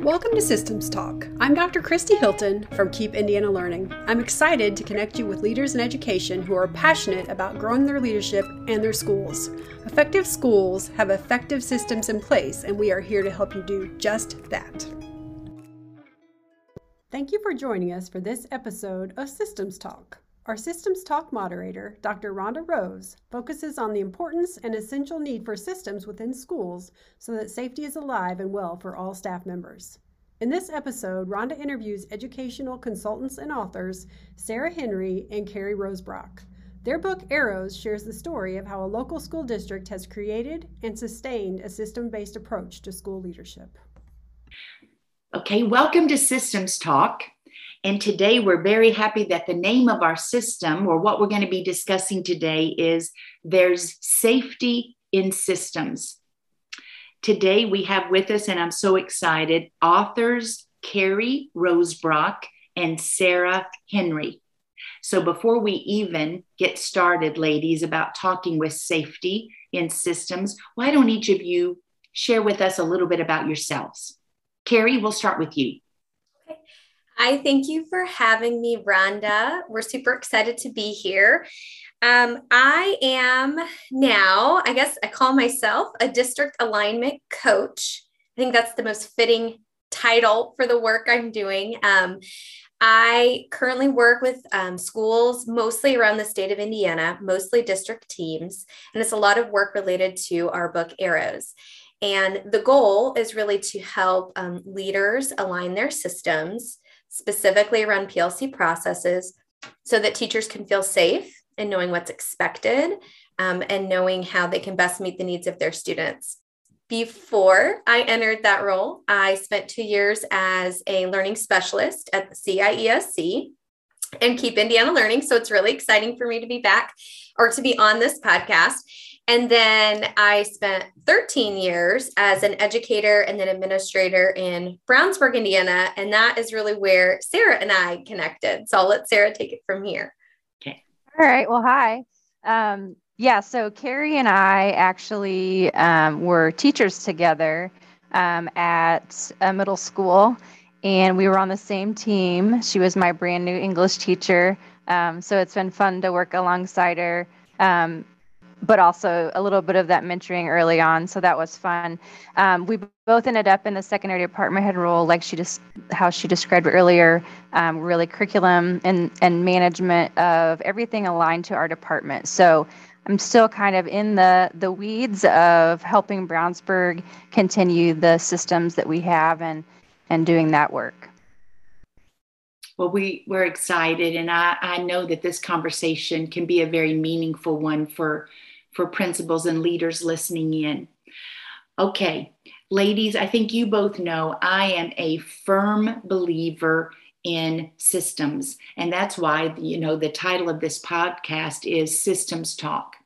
Welcome to Systems Talk. I'm Dr. Christy Hilton from Keep Indiana Learning. I'm excited to connect you with leaders in education who are passionate about growing their leadership and their schools. Effective schools have effective systems in place, and we are here to help you do just that. Thank you for joining us for this episode of Systems Talk. Our Systems Talk moderator, Dr. Rhonda Roos, focuses on the importance and essential need for systems within schools so that safety is alive and well for all staff members. In this episode, Rhonda interviews educational consultants and authors Sarah Henry and Carrie Rosebrock. Their book, Arrows, shares the story of how a local school district has created and sustained a system based approach to school leadership. Okay, welcome to Systems Talk. And today we're very happy that the name of our system, or what we're going to be discussing today, is There's Safety in Systems. Today we have with us, and I'm so excited, authors Carrie Rosebrock and Sarah Henry. So before we even get started, ladies, about talking with safety in systems, why don't each of you share with us a little bit about yourselves? Carrie, we'll start with you. I thank you for having me, Rhonda. We're super excited to be here. Um, I am now, I guess I call myself a district alignment coach. I think that's the most fitting title for the work I'm doing. Um, I currently work with um, schools mostly around the state of Indiana, mostly district teams, and it's a lot of work related to our book Arrows. And the goal is really to help um, leaders align their systems specifically around PLC processes so that teachers can feel safe in knowing what's expected um, and knowing how they can best meet the needs of their students. Before I entered that role, I spent two years as a learning specialist at the CIESC and Keep Indiana Learning. So it's really exciting for me to be back or to be on this podcast. And then I spent 13 years as an educator and then administrator in Brownsburg, Indiana. And that is really where Sarah and I connected. So I'll let Sarah take it from here. Okay. All right. Well, hi. Um, yeah. So Carrie and I actually um, were teachers together um, at a middle school, and we were on the same team. She was my brand new English teacher. Um, so it's been fun to work alongside her. Um, but also a little bit of that mentoring early on. So that was fun. Um, we both ended up in the secondary department head role, like she just how she described earlier. Um, really curriculum and and management of everything aligned to our department. So I'm still kind of in the the weeds of helping Brownsburg continue the systems that we have and and doing that work. Well, we, we're excited, and I, I know that this conversation can be a very meaningful one for for principals and leaders listening in. Okay, ladies, I think you both know I am a firm believer in systems. And that's why, you know, the title of this podcast is Systems Talk.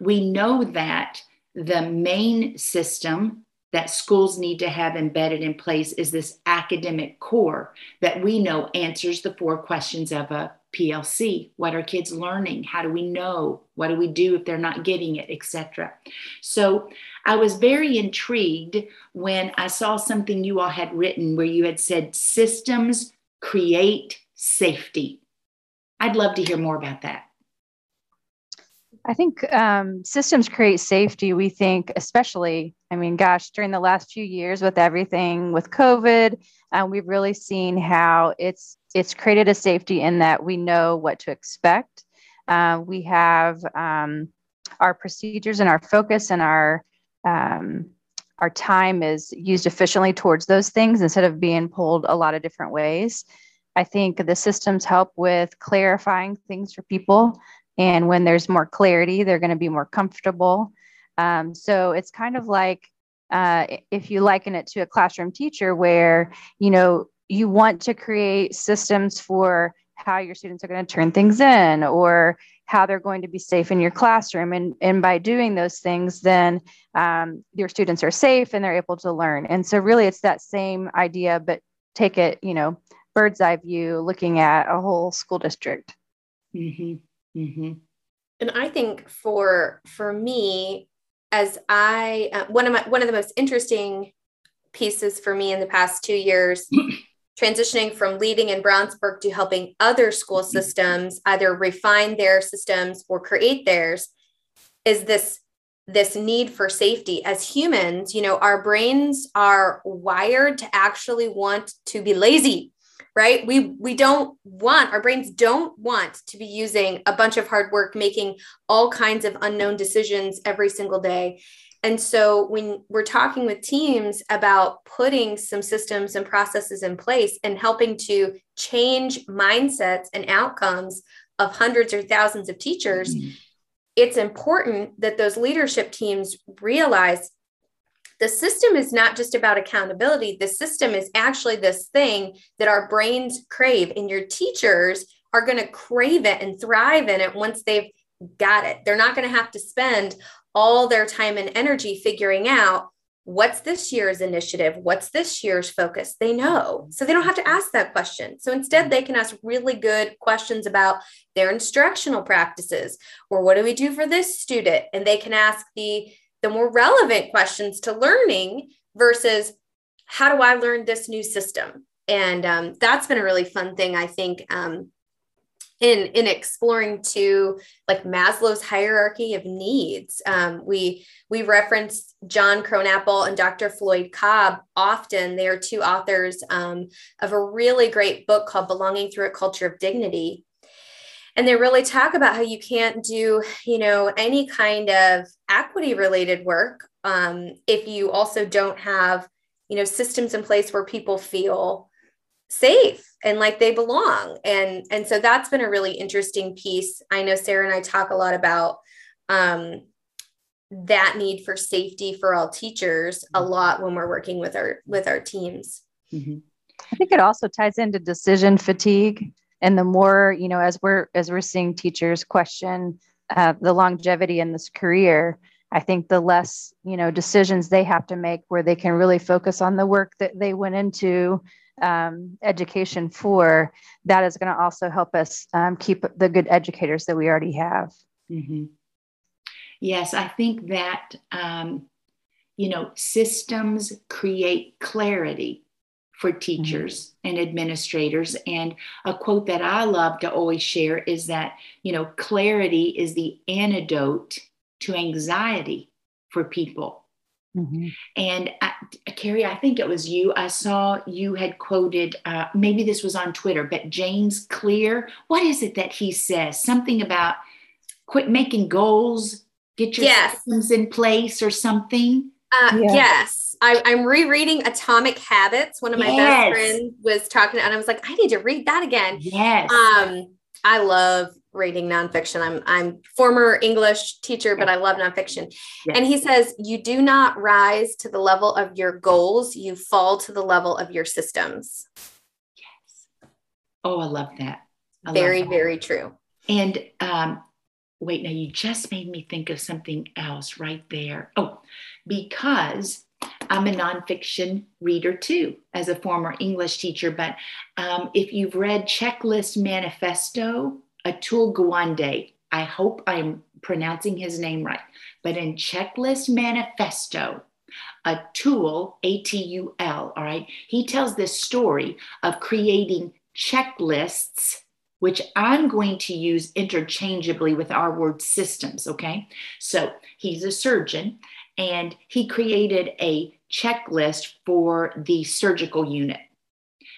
We know that the main system that schools need to have embedded in place is this academic core that we know answers the four questions of a PLC. What are kids learning? How do we know? What do we do if they're not getting it, etc. So I was very intrigued when I saw something you all had written where you had said systems create safety. I'd love to hear more about that. I think um, systems create safety. We think, especially, I mean, gosh, during the last few years with everything with COVID, um, we've really seen how it's it's created a safety in that we know what to expect. Uh, we have um, our procedures and our focus and our um, our time is used efficiently towards those things instead of being pulled a lot of different ways. I think the systems help with clarifying things for people. And when there's more clarity, they're going to be more comfortable. Um, so it's kind of like uh, if you liken it to a classroom teacher where, you know, you want to create systems for how your students are going to turn things in or how they're going to be safe in your classroom and, and by doing those things then um, your students are safe and they're able to learn and so really it's that same idea but take it you know bird's eye view looking at a whole school district mm-hmm. Mm-hmm. and i think for for me as i uh, one of my one of the most interesting pieces for me in the past two years transitioning from leading in Brownsburg to helping other school mm-hmm. systems either refine their systems or create theirs is this this need for safety. As humans you know our brains are wired to actually want to be lazy right? We we don't want our brains don't want to be using a bunch of hard work making all kinds of unknown decisions every single day and so when we're talking with teams about putting some systems and processes in place and helping to change mindsets and outcomes of hundreds or thousands of teachers, mm-hmm. it's important that those leadership teams realize the system is not just about accountability. The system is actually this thing that our brains crave, and your teachers are going to crave it and thrive in it once they've got it. They're not going to have to spend all their time and energy figuring out what's this year's initiative? What's this year's focus? They know. So they don't have to ask that question. So instead they can ask really good questions about their instructional practices or what do we do for this student? And they can ask the the more relevant questions to learning versus how do i learn this new system? And um, that's been a really fun thing i think um, in in exploring to like Maslow's hierarchy of needs. Um, we we reference John Krownapple and Dr. Floyd Cobb often. They are two authors um, of a really great book called Belonging Through a Culture of Dignity. And they really talk about how you can't do, you know, any kind of equity related work um, if you also don't have, you know, systems in place where people feel safe and like they belong and and so that's been a really interesting piece i know sarah and i talk a lot about um, that need for safety for all teachers a mm-hmm. lot when we're working with our with our teams mm-hmm. i think it also ties into decision fatigue and the more you know as we're as we're seeing teachers question uh, the longevity in this career i think the less you know decisions they have to make where they can really focus on the work that they went into um, education for, that is going to also help us um, keep the good educators that we already have. Mm-hmm. Yes, I think that, um, you know, systems create clarity for teachers mm-hmm. and administrators. And a quote that I love to always share is that, you know, clarity is the antidote to anxiety for people. Mm-hmm. And I, Carrie, I think it was you. I saw you had quoted, uh, maybe this was on Twitter, but James Clear. What is it that he says? Something about quit making goals, get your yes. systems in place or something. Uh, yes. yes. I, am rereading Atomic Habits. One of my yes. best friends was talking, and I was like, I need to read that again. Yes. Um, I love reading nonfiction. I'm I'm former English teacher, but I love nonfiction. Yes. And he says you do not rise to the level of your goals; you fall to the level of your systems. Yes. Oh, I love that. I very love that. very true. And um, wait, now you just made me think of something else right there. Oh, because I'm a nonfiction reader too, as a former English teacher. But um, if you've read Checklist Manifesto Atul Gawande. I hope I'm pronouncing his name right. But in Checklist Manifesto, Atul, A T U L, all right, he tells this story of creating checklists, which I'm going to use interchangeably with our word systems, okay? So he's a surgeon and he created a checklist for the surgical unit.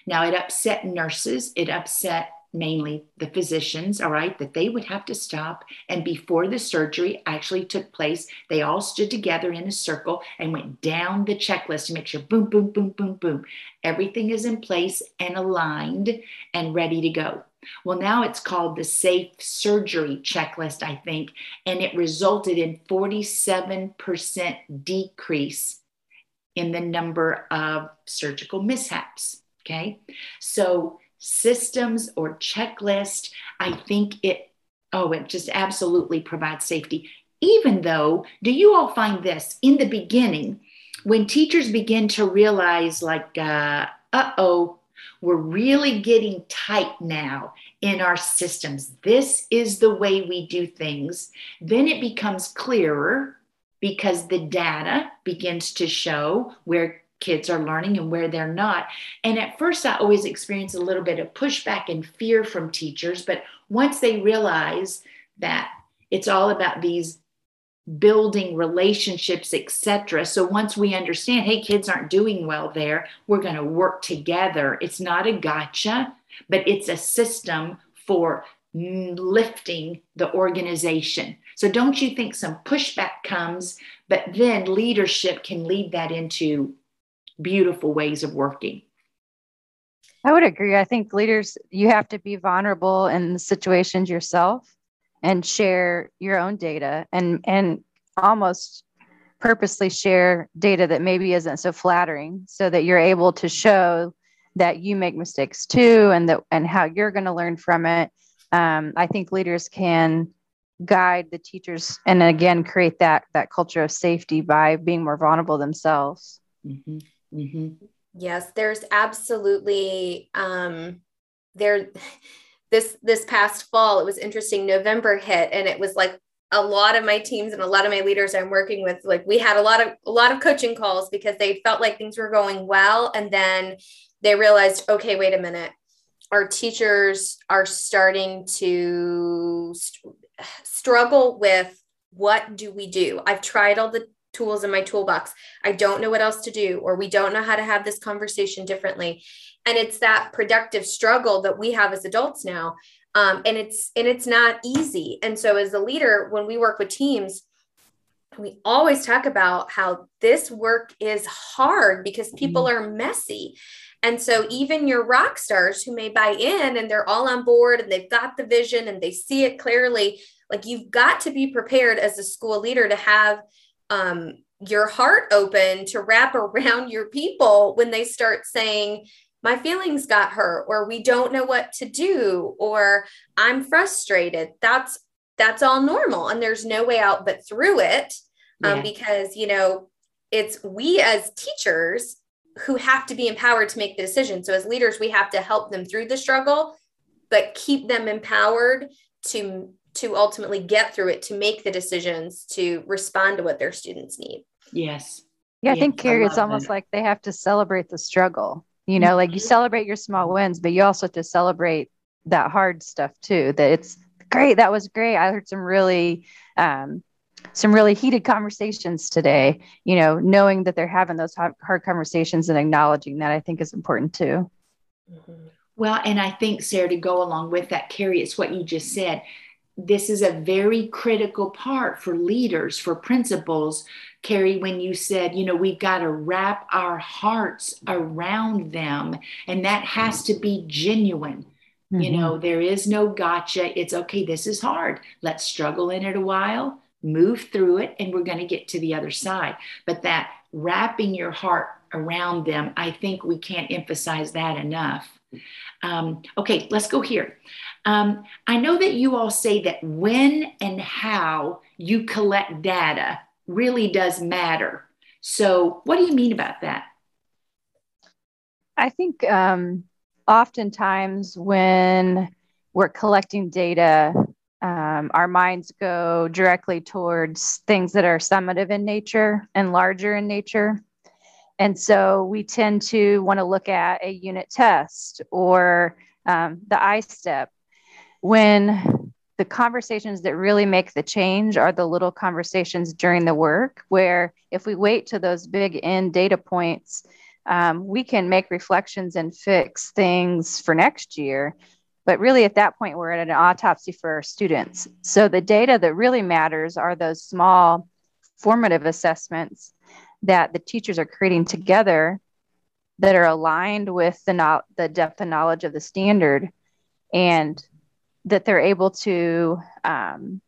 Now, it upset nurses, it upset mainly the physicians, all right, that they would have to stop. And before the surgery actually took place, they all stood together in a circle and went down the checklist to make sure boom, boom, boom, boom, boom. Everything is in place and aligned and ready to go. Well, now it's called the Safe Surgery Checklist, I think, and it resulted in 47% decrease in the number of surgical mishaps. Okay. So systems or checklist, I think it, oh, it just absolutely provides safety. Even though, do you all find this in the beginning, when teachers begin to realize, like, uh oh, we're really getting tight now in our systems. This is the way we do things. Then it becomes clearer because the data begins to show where kids are learning and where they're not. And at first, I always experience a little bit of pushback and fear from teachers. But once they realize that it's all about these building relationships etc so once we understand hey kids aren't doing well there we're going to work together. It's not a gotcha but it's a system for lifting the organization. So don't you think some pushback comes but then leadership can lead that into beautiful ways of working? I would agree. I think leaders you have to be vulnerable in the situations yourself and share your own data and and almost purposely share data that maybe isn't so flattering so that you're able to show that you make mistakes too and that and how you're going to learn from it um, i think leaders can guide the teachers and again create that that culture of safety by being more vulnerable themselves mm-hmm. Mm-hmm. yes there's absolutely um there this this past fall it was interesting. November hit and it was like a lot of my teams and a lot of my leaders i'm working with like we had a lot of a lot of coaching calls because they felt like things were going well. And then they realized okay wait a minute. Our teachers are starting to st- struggle with what do we do? I've tried all the tools in my toolbox. I don't know what else to do or we don't know how to have this conversation differently and it's that productive struggle that we have as adults now um, and it's and it's not easy and so as a leader when we work with teams we always talk about how this work is hard because people mm-hmm. are messy and so even your rock stars who may buy in and they're all on board and they've got the vision and they see it clearly like you've got to be prepared as a school leader to have um, your heart open to wrap around your people when they start saying my feelings got hurt or we don't know what to do or i'm frustrated. That's that's all normal and there's no way out but through it um, yeah. because you know it's we as teachers who have to be empowered to make the decision. So as leaders we have to help them through the struggle but keep them empowered to to ultimately get through it to make the decisions to respond to what their students need. Yes. Yeah i think carrie it's almost like they have to celebrate the struggle you know like you mm-hmm. celebrate your small wins but you also have to celebrate that hard stuff too that it's great that was great i heard some really um, some really heated conversations today you know knowing that they're having those hard conversations and acknowledging that i think is important too mm-hmm. well and i think sarah to go along with that carrie it's what you just said this is a very critical part for leaders, for principals. Carrie, when you said, you know, we've got to wrap our hearts around them, and that has to be genuine. Mm-hmm. You know, there is no gotcha. It's okay, this is hard. Let's struggle in it a while, move through it, and we're going to get to the other side. But that wrapping your heart around them, I think we can't emphasize that enough. Um, okay, let's go here. Um, I know that you all say that when and how you collect data really does matter. So, what do you mean about that? I think um, oftentimes when we're collecting data, um, our minds go directly towards things that are summative in nature and larger in nature. And so we tend to want to look at a unit test or um, the I-STEP when the conversations that really make the change are the little conversations during the work, where if we wait to those big end data points, um, we can make reflections and fix things for next year. But really, at that point, we're at an autopsy for our students. So the data that really matters are those small formative assessments that the teachers are creating together that are aligned with the, no- the depth and knowledge of the standard. And that they're able to um,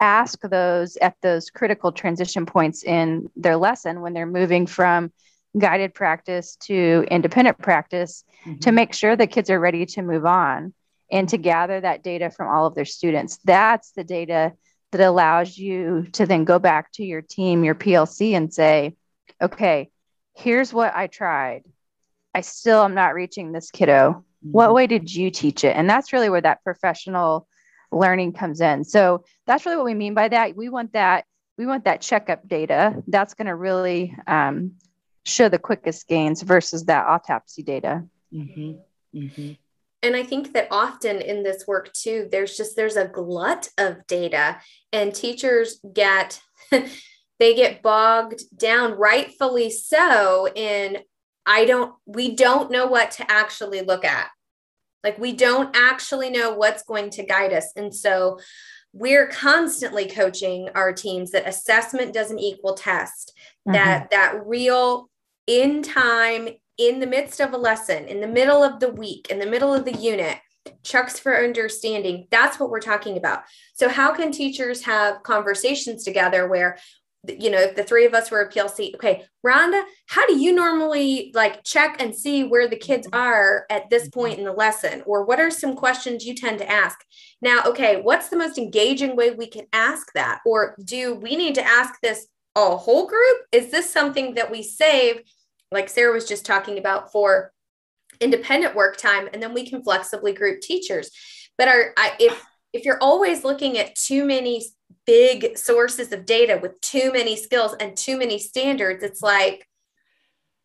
ask those at those critical transition points in their lesson when they're moving from guided practice to independent practice mm-hmm. to make sure the kids are ready to move on and to gather that data from all of their students. That's the data that allows you to then go back to your team, your PLC, and say, okay, here's what I tried. I still am not reaching this kiddo what mm-hmm. way did you teach it and that's really where that professional learning comes in so that's really what we mean by that we want that we want that checkup data that's going to really um, show the quickest gains versus that autopsy data. Mm-hmm. Mm-hmm. And I think that often in this work too, there's just there's a glut of data, and teachers get they get bogged down, rightfully so, in I don't we don't know what to actually look at. Like we don't actually know what's going to guide us. And so we're constantly coaching our teams that assessment doesn't equal test, mm-hmm. that that real in time in the midst of a lesson, in the middle of the week, in the middle of the unit, chucks for understanding. That's what we're talking about. So, how can teachers have conversations together where, you know, if the three of us were a PLC, okay, Rhonda, how do you normally like check and see where the kids mm-hmm. are at this mm-hmm. point in the lesson? Or what are some questions you tend to ask? Now, okay, what's the most engaging way we can ask that? Or do we need to ask this a whole group? Is this something that we save like Sarah was just talking about for independent work time and then we can flexibly group teachers but our I, if if you're always looking at too many big sources of data with too many skills and too many standards it's like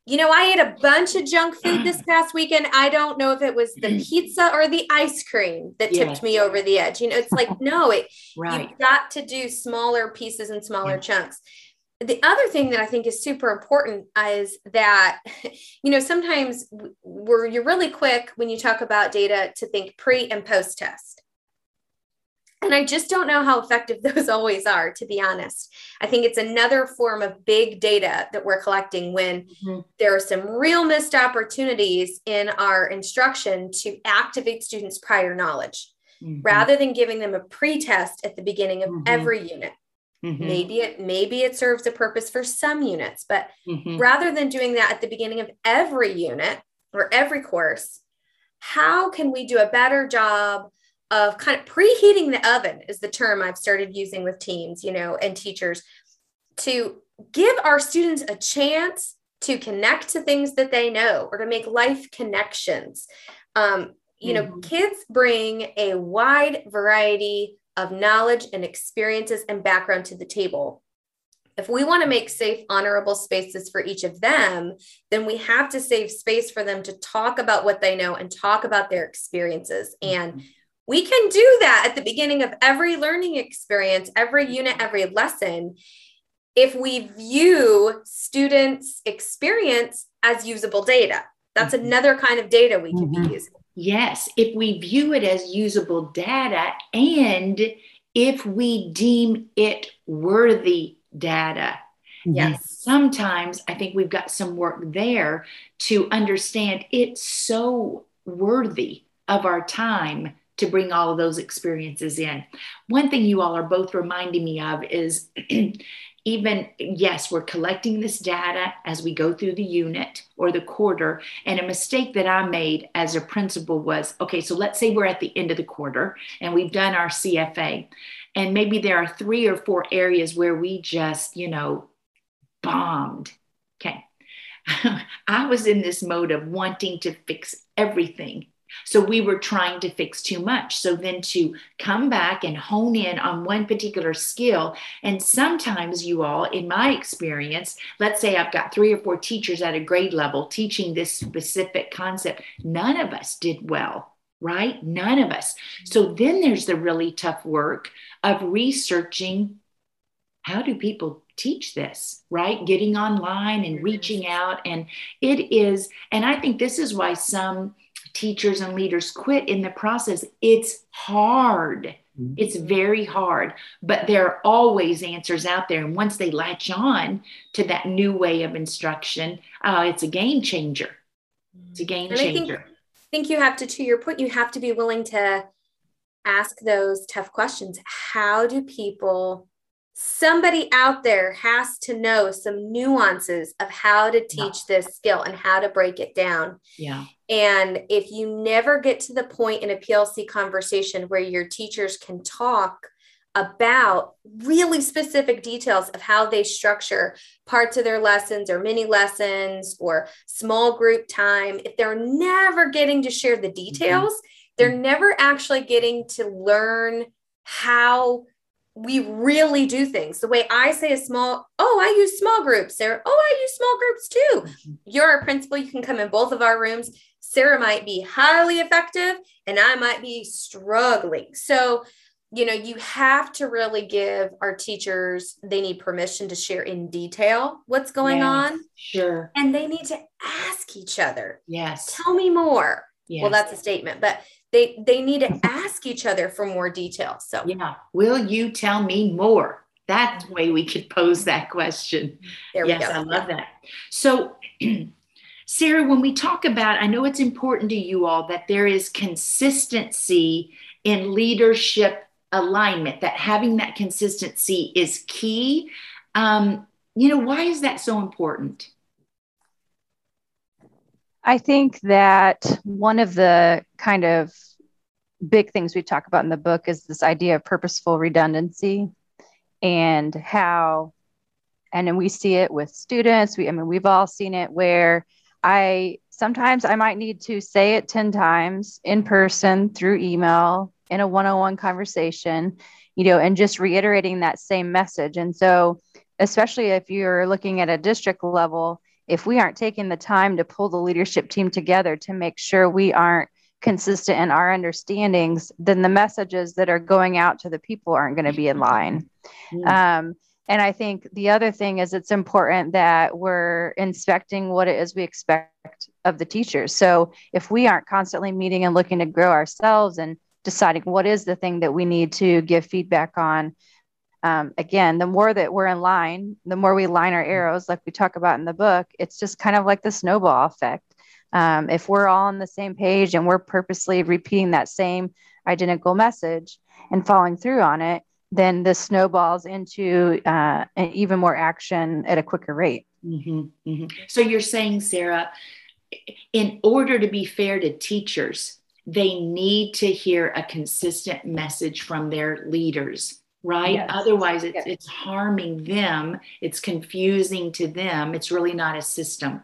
you know i ate a bunch of junk food this past weekend i don't know if it was the pizza or the ice cream that tipped yes. me over the edge you know it's like no it right. you've got to do smaller pieces and smaller yeah. chunks the other thing that I think is super important is that, you know, sometimes we're you're really quick when you talk about data to think pre and post test. And I just don't know how effective those always are, to be honest. I think it's another form of big data that we're collecting when mm-hmm. there are some real missed opportunities in our instruction to activate students' prior knowledge mm-hmm. rather than giving them a pretest at the beginning of mm-hmm. every unit. Mm-hmm. Maybe it maybe it serves a purpose for some units, but mm-hmm. rather than doing that at the beginning of every unit or every course, how can we do a better job of kind of preheating the oven is the term I've started using with teams, you know, and teachers to give our students a chance to connect to things that they know or to make life connections. Um, you mm-hmm. know, kids bring a wide variety of knowledge and experiences and background to the table. If we want to make safe, honorable spaces for each of them, then we have to save space for them to talk about what they know and talk about their experiences. And mm-hmm. We can do that at the beginning of every learning experience, every unit, every lesson. If we view students' experience as usable data, that's mm-hmm. another kind of data we can mm-hmm. be using. Yes, if we view it as usable data and if we deem it worthy data. Yes. Sometimes I think we've got some work there to understand it's so worthy of our time to bring all of those experiences in. One thing you all are both reminding me of is even yes we're collecting this data as we go through the unit or the quarter and a mistake that i made as a principal was okay so let's say we're at the end of the quarter and we've done our cfa and maybe there are three or four areas where we just you know bombed. Okay. I was in this mode of wanting to fix everything so we were trying to fix too much. So then to come back and hone in on one particular skill. And sometimes, you all, in my experience, let's say I've got three or four teachers at a grade level teaching this specific concept, none of us did well. Right? None of us. So then there's the really tough work of researching how do people teach this, right? Getting online and reaching out. And it is, and I think this is why some teachers and leaders quit in the process. It's hard. Mm-hmm. It's very hard, but there are always answers out there. And once they latch on to that new way of instruction, uh, it's a game changer. It's a game changer. I think, I think you have to, to your point, you have to be willing to ask those tough questions. How do people somebody out there has to know some nuances of how to teach yeah. this skill and how to break it down. Yeah. And if you never get to the point in a PLC conversation where your teachers can talk about really specific details of how they structure parts of their lessons or mini lessons or small group time, if they're never getting to share the mm-hmm. details, mm-hmm. they're never actually getting to learn how we really do things the way I say a small, oh, I use small groups. Sarah, oh, I use small groups too. Mm-hmm. You're a principal. You can come in both of our rooms. Sarah might be highly effective and I might be struggling. So, you know, you have to really give our teachers, they need permission to share in detail what's going yes, on. Sure. And they need to ask each other. Yes. Tell me more. Yes. Well, that's a statement, but they they need to ask each other for more detail. So yeah, will you tell me more? That's the way we could pose that question. There yes, I love that. So Sarah, when we talk about, I know it's important to you all that there is consistency in leadership alignment, that having that consistency is key. Um, you know, why is that so important? I think that one of the kind of big things we talk about in the book is this idea of purposeful redundancy and how and then we see it with students. We i mean we've all seen it where i sometimes i might need to say it 10 times in person through email in a one-on-one conversation you know and just reiterating that same message. And so especially if you're looking at a district level if we aren't taking the time to pull the leadership team together to make sure we aren't consistent in our understandings, then the messages that are going out to the people aren't going to be in line. Mm. Um, and I think the other thing is it's important that we're inspecting what it is we expect of the teachers. So if we aren't constantly meeting and looking to grow ourselves and deciding what is the thing that we need to give feedback on, um, again, the more that we're in line, the more we line our arrows, like we talk about in the book, it's just kind of like the snowball effect. Um, if we're all on the same page and we're purposely repeating that same identical message and following through on it, then the snowballs into uh, even more action at a quicker rate. Mm-hmm, mm-hmm. So you're saying, Sarah, in order to be fair to teachers, they need to hear a consistent message from their leaders right yes. otherwise it's, yes. it's harming them it's confusing to them it's really not a system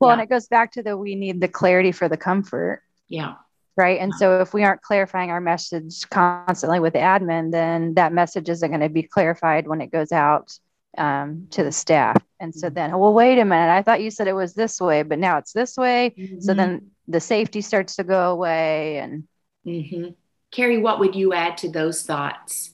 well, yeah. and it goes back to the we need the clarity for the comfort. Yeah. Right. And yeah. so if we aren't clarifying our message constantly with the admin, then that message isn't going to be clarified when it goes out um, to the staff. And so mm-hmm. then, well, wait a minute. I thought you said it was this way, but now it's this way. Mm-hmm. So then the safety starts to go away. And mm-hmm. Carrie, what would you add to those thoughts?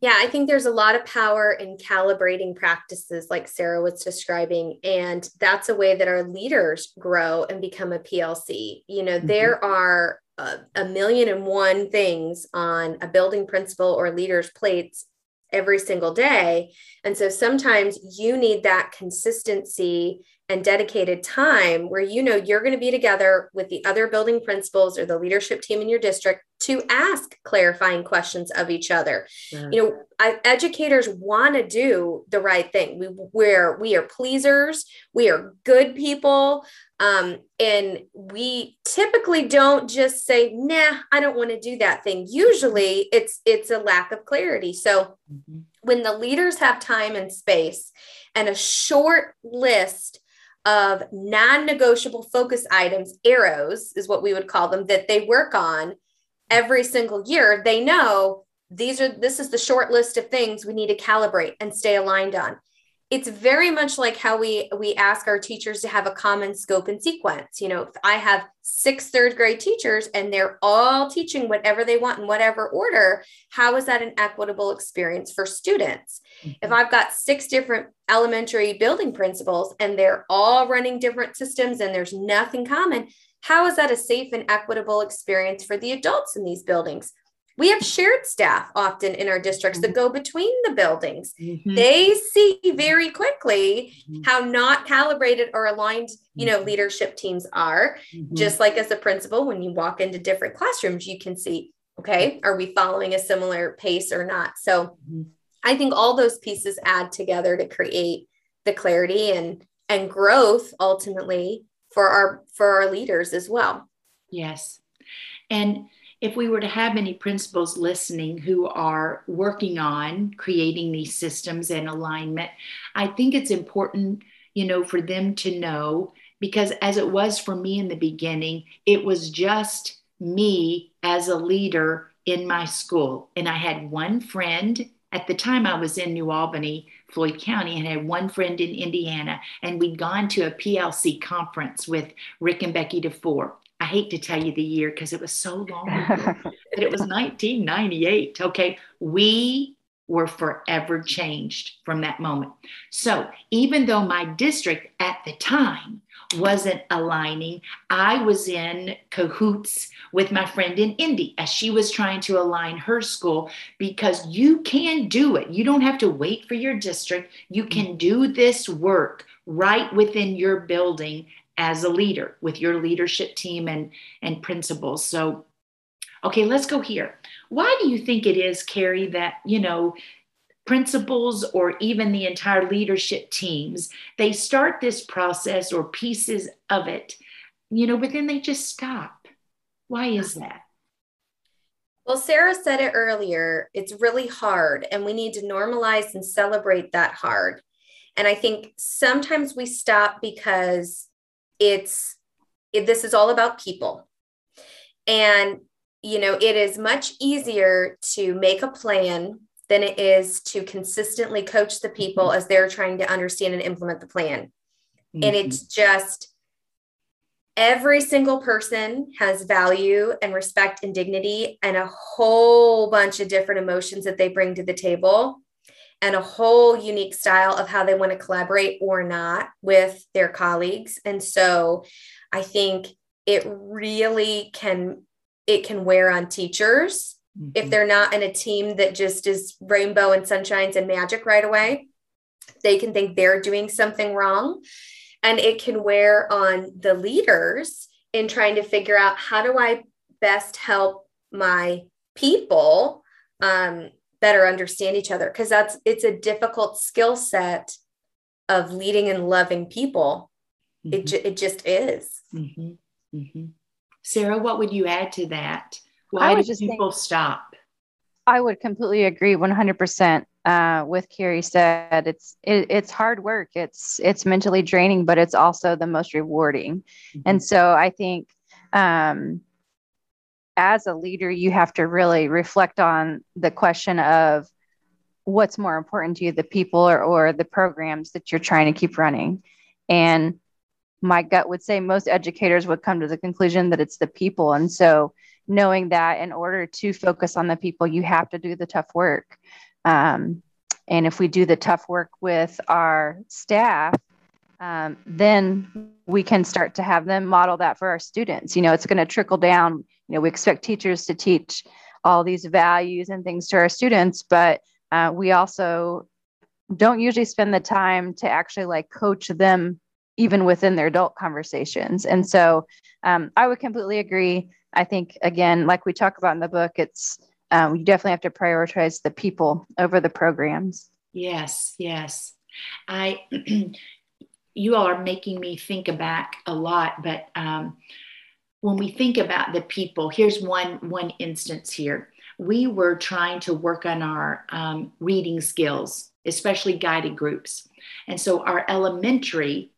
Yeah, I think there's a lot of power in calibrating practices like Sarah was describing. And that's a way that our leaders grow and become a PLC. You know, mm-hmm. there are a, a million and one things on a building principal or leader's plates every single day. And so sometimes you need that consistency and dedicated time where you know you're going to be together with the other building principals or the leadership team in your district to ask clarifying questions of each other. You know, I, educators want to do the right thing. We we're we are pleasers, we are good people, um, and we typically don't just say, "Nah, I don't want to do that thing." Usually, it's it's a lack of clarity. So, mm-hmm. when the leaders have time and space and a short list of non-negotiable focus items, arrows is what we would call them, that they work on every single year, they know these are this is the short list of things we need to calibrate and stay aligned on it's very much like how we we ask our teachers to have a common scope and sequence. You know if i have six third grade teachers and they're all teaching whatever they want in whatever order how is that an equitable experience for students? Mm-hmm. if i've got six different elementary building principals and they're all running different systems and there's nothing common how is that a safe and equitable experience for the adults in these buildings we have shared staff often in our districts that mm-hmm. go between the buildings. Mm-hmm. They see very quickly mm-hmm. how not calibrated or aligned, you know, mm-hmm. leadership teams are. Just like as a principal, when you walk into different classrooms, you can see, okay, are we following a similar pace or not? So. I think all those pieces add together to create the clarity and and growth ultimately for our for our leaders as well. Yes. And if we were to have any principals listening who are working on creating these systems and alignment, I think it's important, you know, for them to know because as it was for me in the beginning, it was just me as a leader in my school. And I had one friend at the time I was in New Albany, Floyd County, and I had one friend in Indiana, and we'd gone to a PLC conference with Rick and Becky DuFour. I hate to tell you the year because it was so long ago, but it was 1998. Okay. We were forever changed from that moment. So even though my district at the time wasn't aligning, I was in cahoots with my friend in Indy as she was trying to align her school because you can do it. You don't have to wait for your district. You can mm. do this work right within your building as a leader with your leadership team and, and principals. So, okay, let's go here. Why do you think it is, Carrie, that, you know, principals or even the entire leadership teams, they start this process or pieces of it, you know, but then they just stop? Why is that? Well, Sarah said it earlier, it's really hard, and we need to normalize and celebrate that hard. And I think sometimes we stop because it's it, this is all about people. And you know it is much easier to make a plan than it is to consistently coach the people as they're trying to understand and implement the plan. Mm-hmm. and it's just every single person has value and respect and dignity and a whole bunch of different emotions that they bring to the table and a whole unique style of how they want to collaborate or not with their colleagues. And so I think it really can it can wear on teachers mm-hmm. if they're not in a team that just is rainbow and sunshines and magic right away. They can think they're doing something wrong. And it can wear on the leaders in trying to figure out how do I best help my people um, better understand each other because that's it's a difficult skill set of leading and loving people mm-hmm. it, ju- it just is mm-hmm. Mm-hmm. sarah what would you add to that why do people think, stop i would completely agree 100% uh, with Carrie said it's it, it's hard work it's it's mentally draining but it's also the most rewarding mm-hmm. and so i think um, as a leader, you have to really reflect on the question of what's more important to you, the people or, or the programs that you're trying to keep running. And my gut would say most educators would come to the conclusion that it's the people. And so, knowing that in order to focus on the people, you have to do the tough work. Um, and if we do the tough work with our staff, um, then we can start to have them model that for our students. You know, it's going to trickle down. You know, we expect teachers to teach all these values and things to our students, but uh, we also don't usually spend the time to actually like coach them even within their adult conversations. And so um, I would completely agree. I think, again, like we talk about in the book, it's um, you definitely have to prioritize the people over the programs. Yes, yes. I you all are making me think back a lot, but um, when we think about the people, here's one one instance here. We were trying to work on our um, reading skills, especially guided groups, and so our elementary,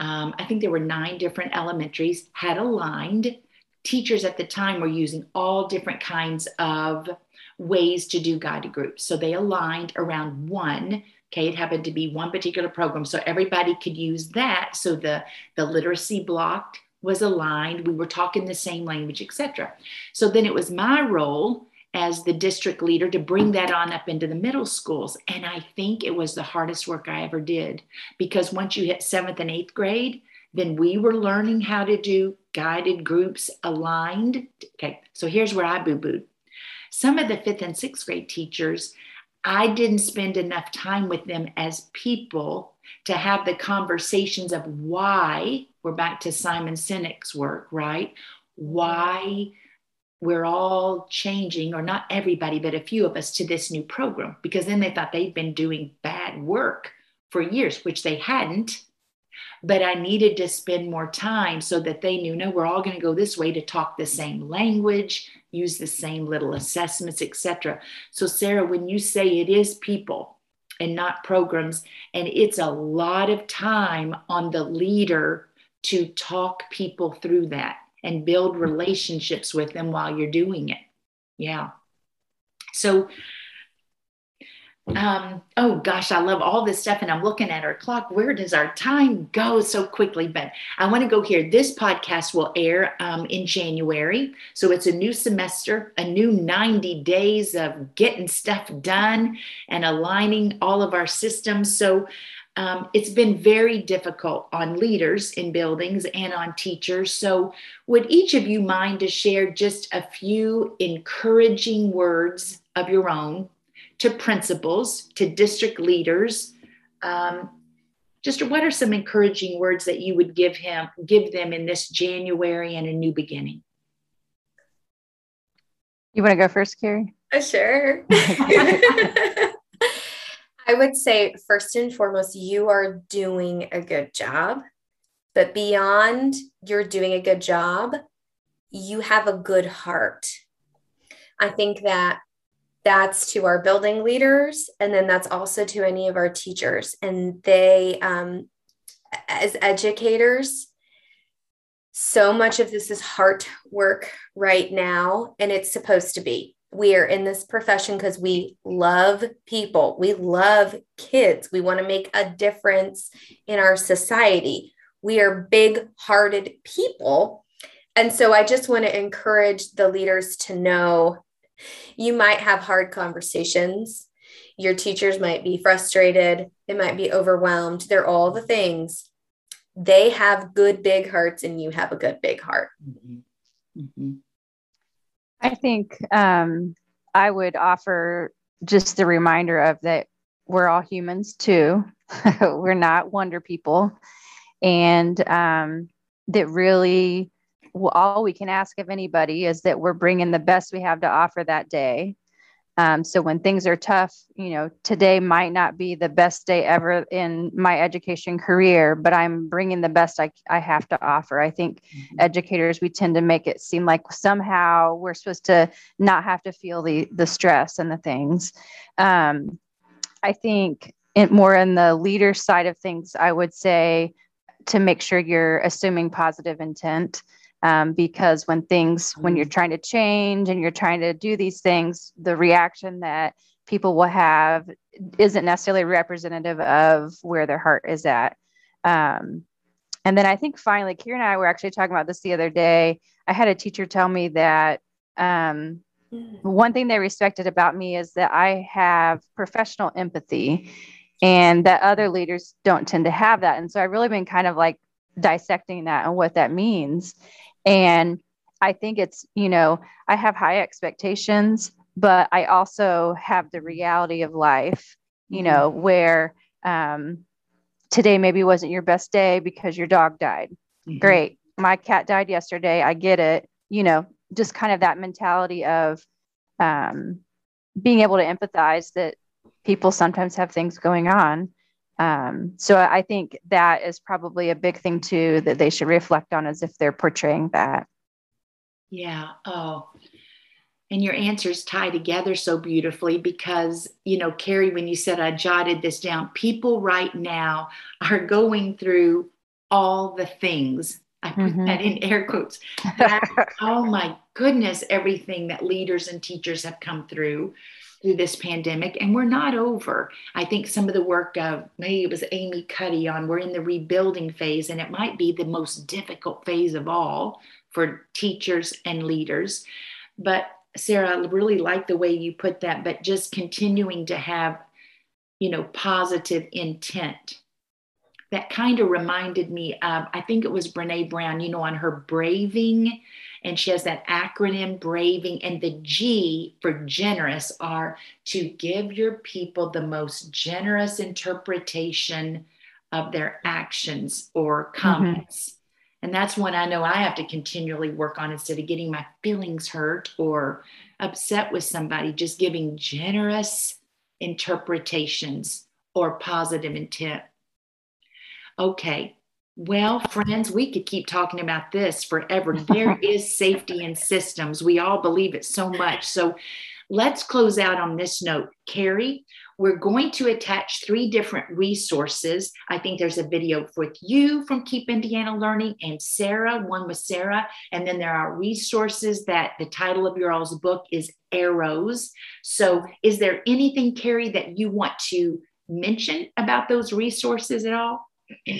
um, I think there were nine different elementaries, had aligned. Teachers at the time were using all different kinds of ways to do guided groups, so they aligned around one Okay, it happened to be one particular program. So everybody could use that. So the, the literacy block was aligned. We were talking the same language, etc. So then it was my role as the district leader to bring that on up into the middle schools. And I think it was the hardest work I ever did because once you hit seventh and eighth grade, then we were learning how to do guided groups aligned. Okay, so here's where I boo booed. Some of the fifth and sixth grade teachers I didn't spend enough time with them as people to have the conversations of why we're back to Simon Sinek's work, right? Why we're all changing, or not everybody, but a few of us, to this new program, because then they thought they'd been doing bad work for years, which they hadn't but I needed to spend more time so that they knew no, we're all going to go this way to talk the same language, use the same little assessments, etc. So, Sarah, when you say it is people and not programs, and it's a lot of time on the leader to talk people through that and build relationships with them while you're doing it. Yeah. So, um, oh gosh, I love all this stuff. And I'm looking at our clock. Where does our time go so quickly? But I want to go here. This podcast will air um, in January. So it's a new semester, a new 90 days of getting stuff done and aligning all of our systems. So um, it's been very difficult on leaders in buildings and on teachers. So, would each of you mind to share just a few encouraging words of your own to principals, to district leaders? Um, just what are some encouraging words that you would give him, give them in this January and a new beginning? You want to go first, Carrie? Uh, sure. I would say, first and foremost, you are doing a good job. But beyond you're doing a good job, you have a good heart. I think that that's to our building leaders, and then that's also to any of our teachers. And they, um, as educators, so much of this is heart work right now, and it's supposed to be we are in this profession because we love people. We love kids. We want to make a difference in our society. We are big hearted people. And so I just want to encourage the leaders to know you might have hard conversations. Your teachers might be frustrated. They might be overwhelmed. They're all the things. They have good, big hearts, and you have a good, big heart. Mm-hmm. Mm-hmm. I think um, I would offer just the reminder of that we're all humans too. we're not wonder people. And um, that really all we can ask of anybody is that we're bringing the best we have to offer that day um, so when things are tough, you know, today might not be the best day ever in my education career, but I'm bringing the best I, I have to offer. I think mm-hmm. educators, we tend to make it seem like somehow we're supposed to not have to feel the, the stress and the things. Um, I think it, more in the leader side of things, I would say to make sure you're assuming positive intent um, because when things when you're mm. trying to change and you're trying to do these things the reaction that people will have isn't necessarily representative of where their heart is at um, and then i think finally Carrie and i were actually talking about this the other day i had a teacher tell me that um, mm. one thing they respected about me is that i have professional empathy and that other leaders don't tend to have that and so i've really been kind of like dissecting that and what that means and I think it's, you know, I have high expectations, but I also have the reality of life, you know, mm-hmm. where um, today maybe wasn't your best day because your dog died. Mm-hmm. Great. My cat died yesterday. I get it. You know, just kind of that mentality of um, being able to empathize that people sometimes have things going on. Um, so I think that is probably a big thing too that they should reflect on as if they're portraying that. Yeah. Oh, and your answers tie together so beautifully because, you know, Carrie, when you said I jotted this down, people right now are going through all the things. I put mm-hmm. that in air quotes. That, oh my goodness, everything that leaders and teachers have come through through this pandemic, and we're not over. I think some of the work of maybe it was Amy Cuddy on we're in the rebuilding phase, and it might be the most difficult phase of all for teachers and leaders. But Sarah, I really like the way you put that, but just continuing to have, you know, positive intent. That kind of reminded me of, I think it was Brene Brown, you know, on her braving and she has that acronym braving and the g for generous are to give your people the most generous interpretation of their actions or mm-hmm. comments mm-hmm. and that's one i know i have to continually work on instead of getting my feelings hurt or upset with somebody just giving generous interpretations or positive intent okay well, friends, we could keep talking about this forever. There is safety in systems. We all believe it so much. So let's close out on this note. Carrie, we're going to attach three different resources. I think there's a video with you from Keep Indiana Learning and Sarah, one with Sarah. And then there are resources that the title of your all's book is Arrows. So, is there anything, Carrie, that you want to mention about those resources at all?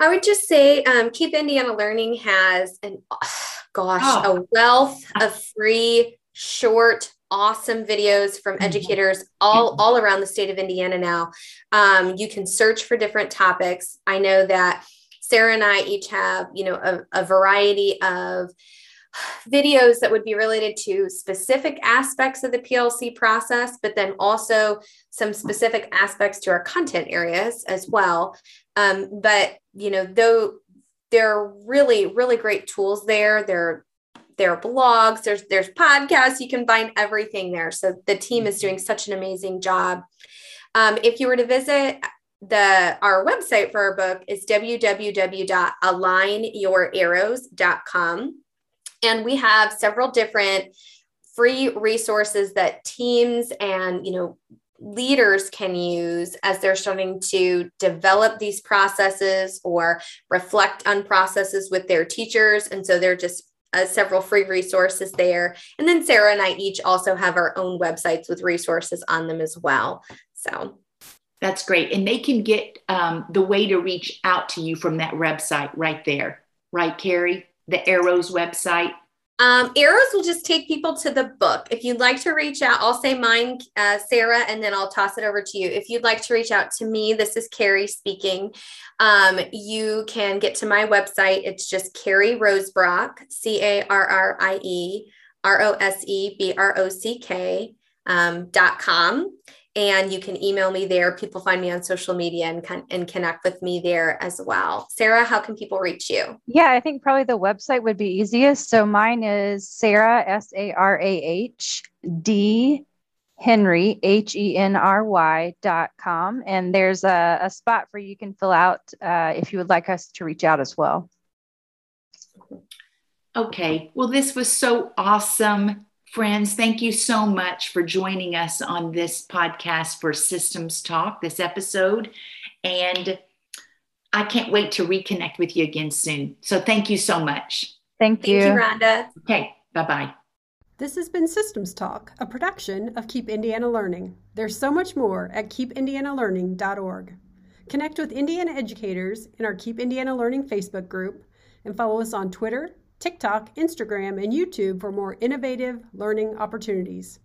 I would just say um, Keep Indiana Learning has an, gosh, oh. a wealth of free, short, awesome videos from mm-hmm. educators all all around the state of Indiana now. Um, you can search for different topics. I know that Sarah and I each have, you know, a, a variety of videos that would be related to specific aspects of the PLC process, but then also some specific aspects to our content areas as well. Um, but you know, though there are really, really great tools there. There there are blogs, there's there's podcasts, you can find everything there. So the team is doing such an amazing job. Um, if you were to visit the our website for our book is www.alignyourarrows.com and we have several different free resources that teams and you know leaders can use as they're starting to develop these processes or reflect on processes with their teachers and so they're just uh, several free resources there. And then Sarah and I each also have our own websites with resources on them as well. So that's great. And they can get um, the way to reach out to you from that website right there, right, Carrie? The Arrows website. Um, arrows will just take people to the book. If you'd like to reach out, I'll say mine, uh, Sarah, and then I'll toss it over to you. If you'd like to reach out to me, this is Carrie speaking. Um, you can get to my website. It's just Carrie Rosebrock, C A R R I E R O S E B R O C K um, dot com and you can email me there. People find me on social media and, and connect with me there as well. Sarah, how can people reach you? Yeah, I think probably the website would be easiest. So mine is Sarah, S A R A H D Henry, H E N R Y dot com. And there's a, a spot for you can fill out uh, if you would like us to reach out as well. Okay. Well, this was so awesome. Friends, thank you so much for joining us on this podcast for Systems Talk, this episode. And I can't wait to reconnect with you again soon. So thank you so much. Thank you. Thank you, Rhonda. Okay, bye bye. This has been Systems Talk, a production of Keep Indiana Learning. There's so much more at keepindianalearning.org. Connect with Indiana educators in our Keep Indiana Learning Facebook group and follow us on Twitter, TikTok, Instagram, and YouTube for more innovative learning opportunities.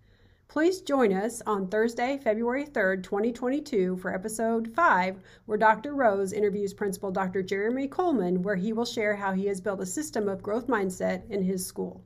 Please join us on Thursday, February 3rd, 2022, for episode 5, where Dr. Roos interviews Principal Dr. Jeremy Coleman, where he will share how he has built a system of growth mindset in his school.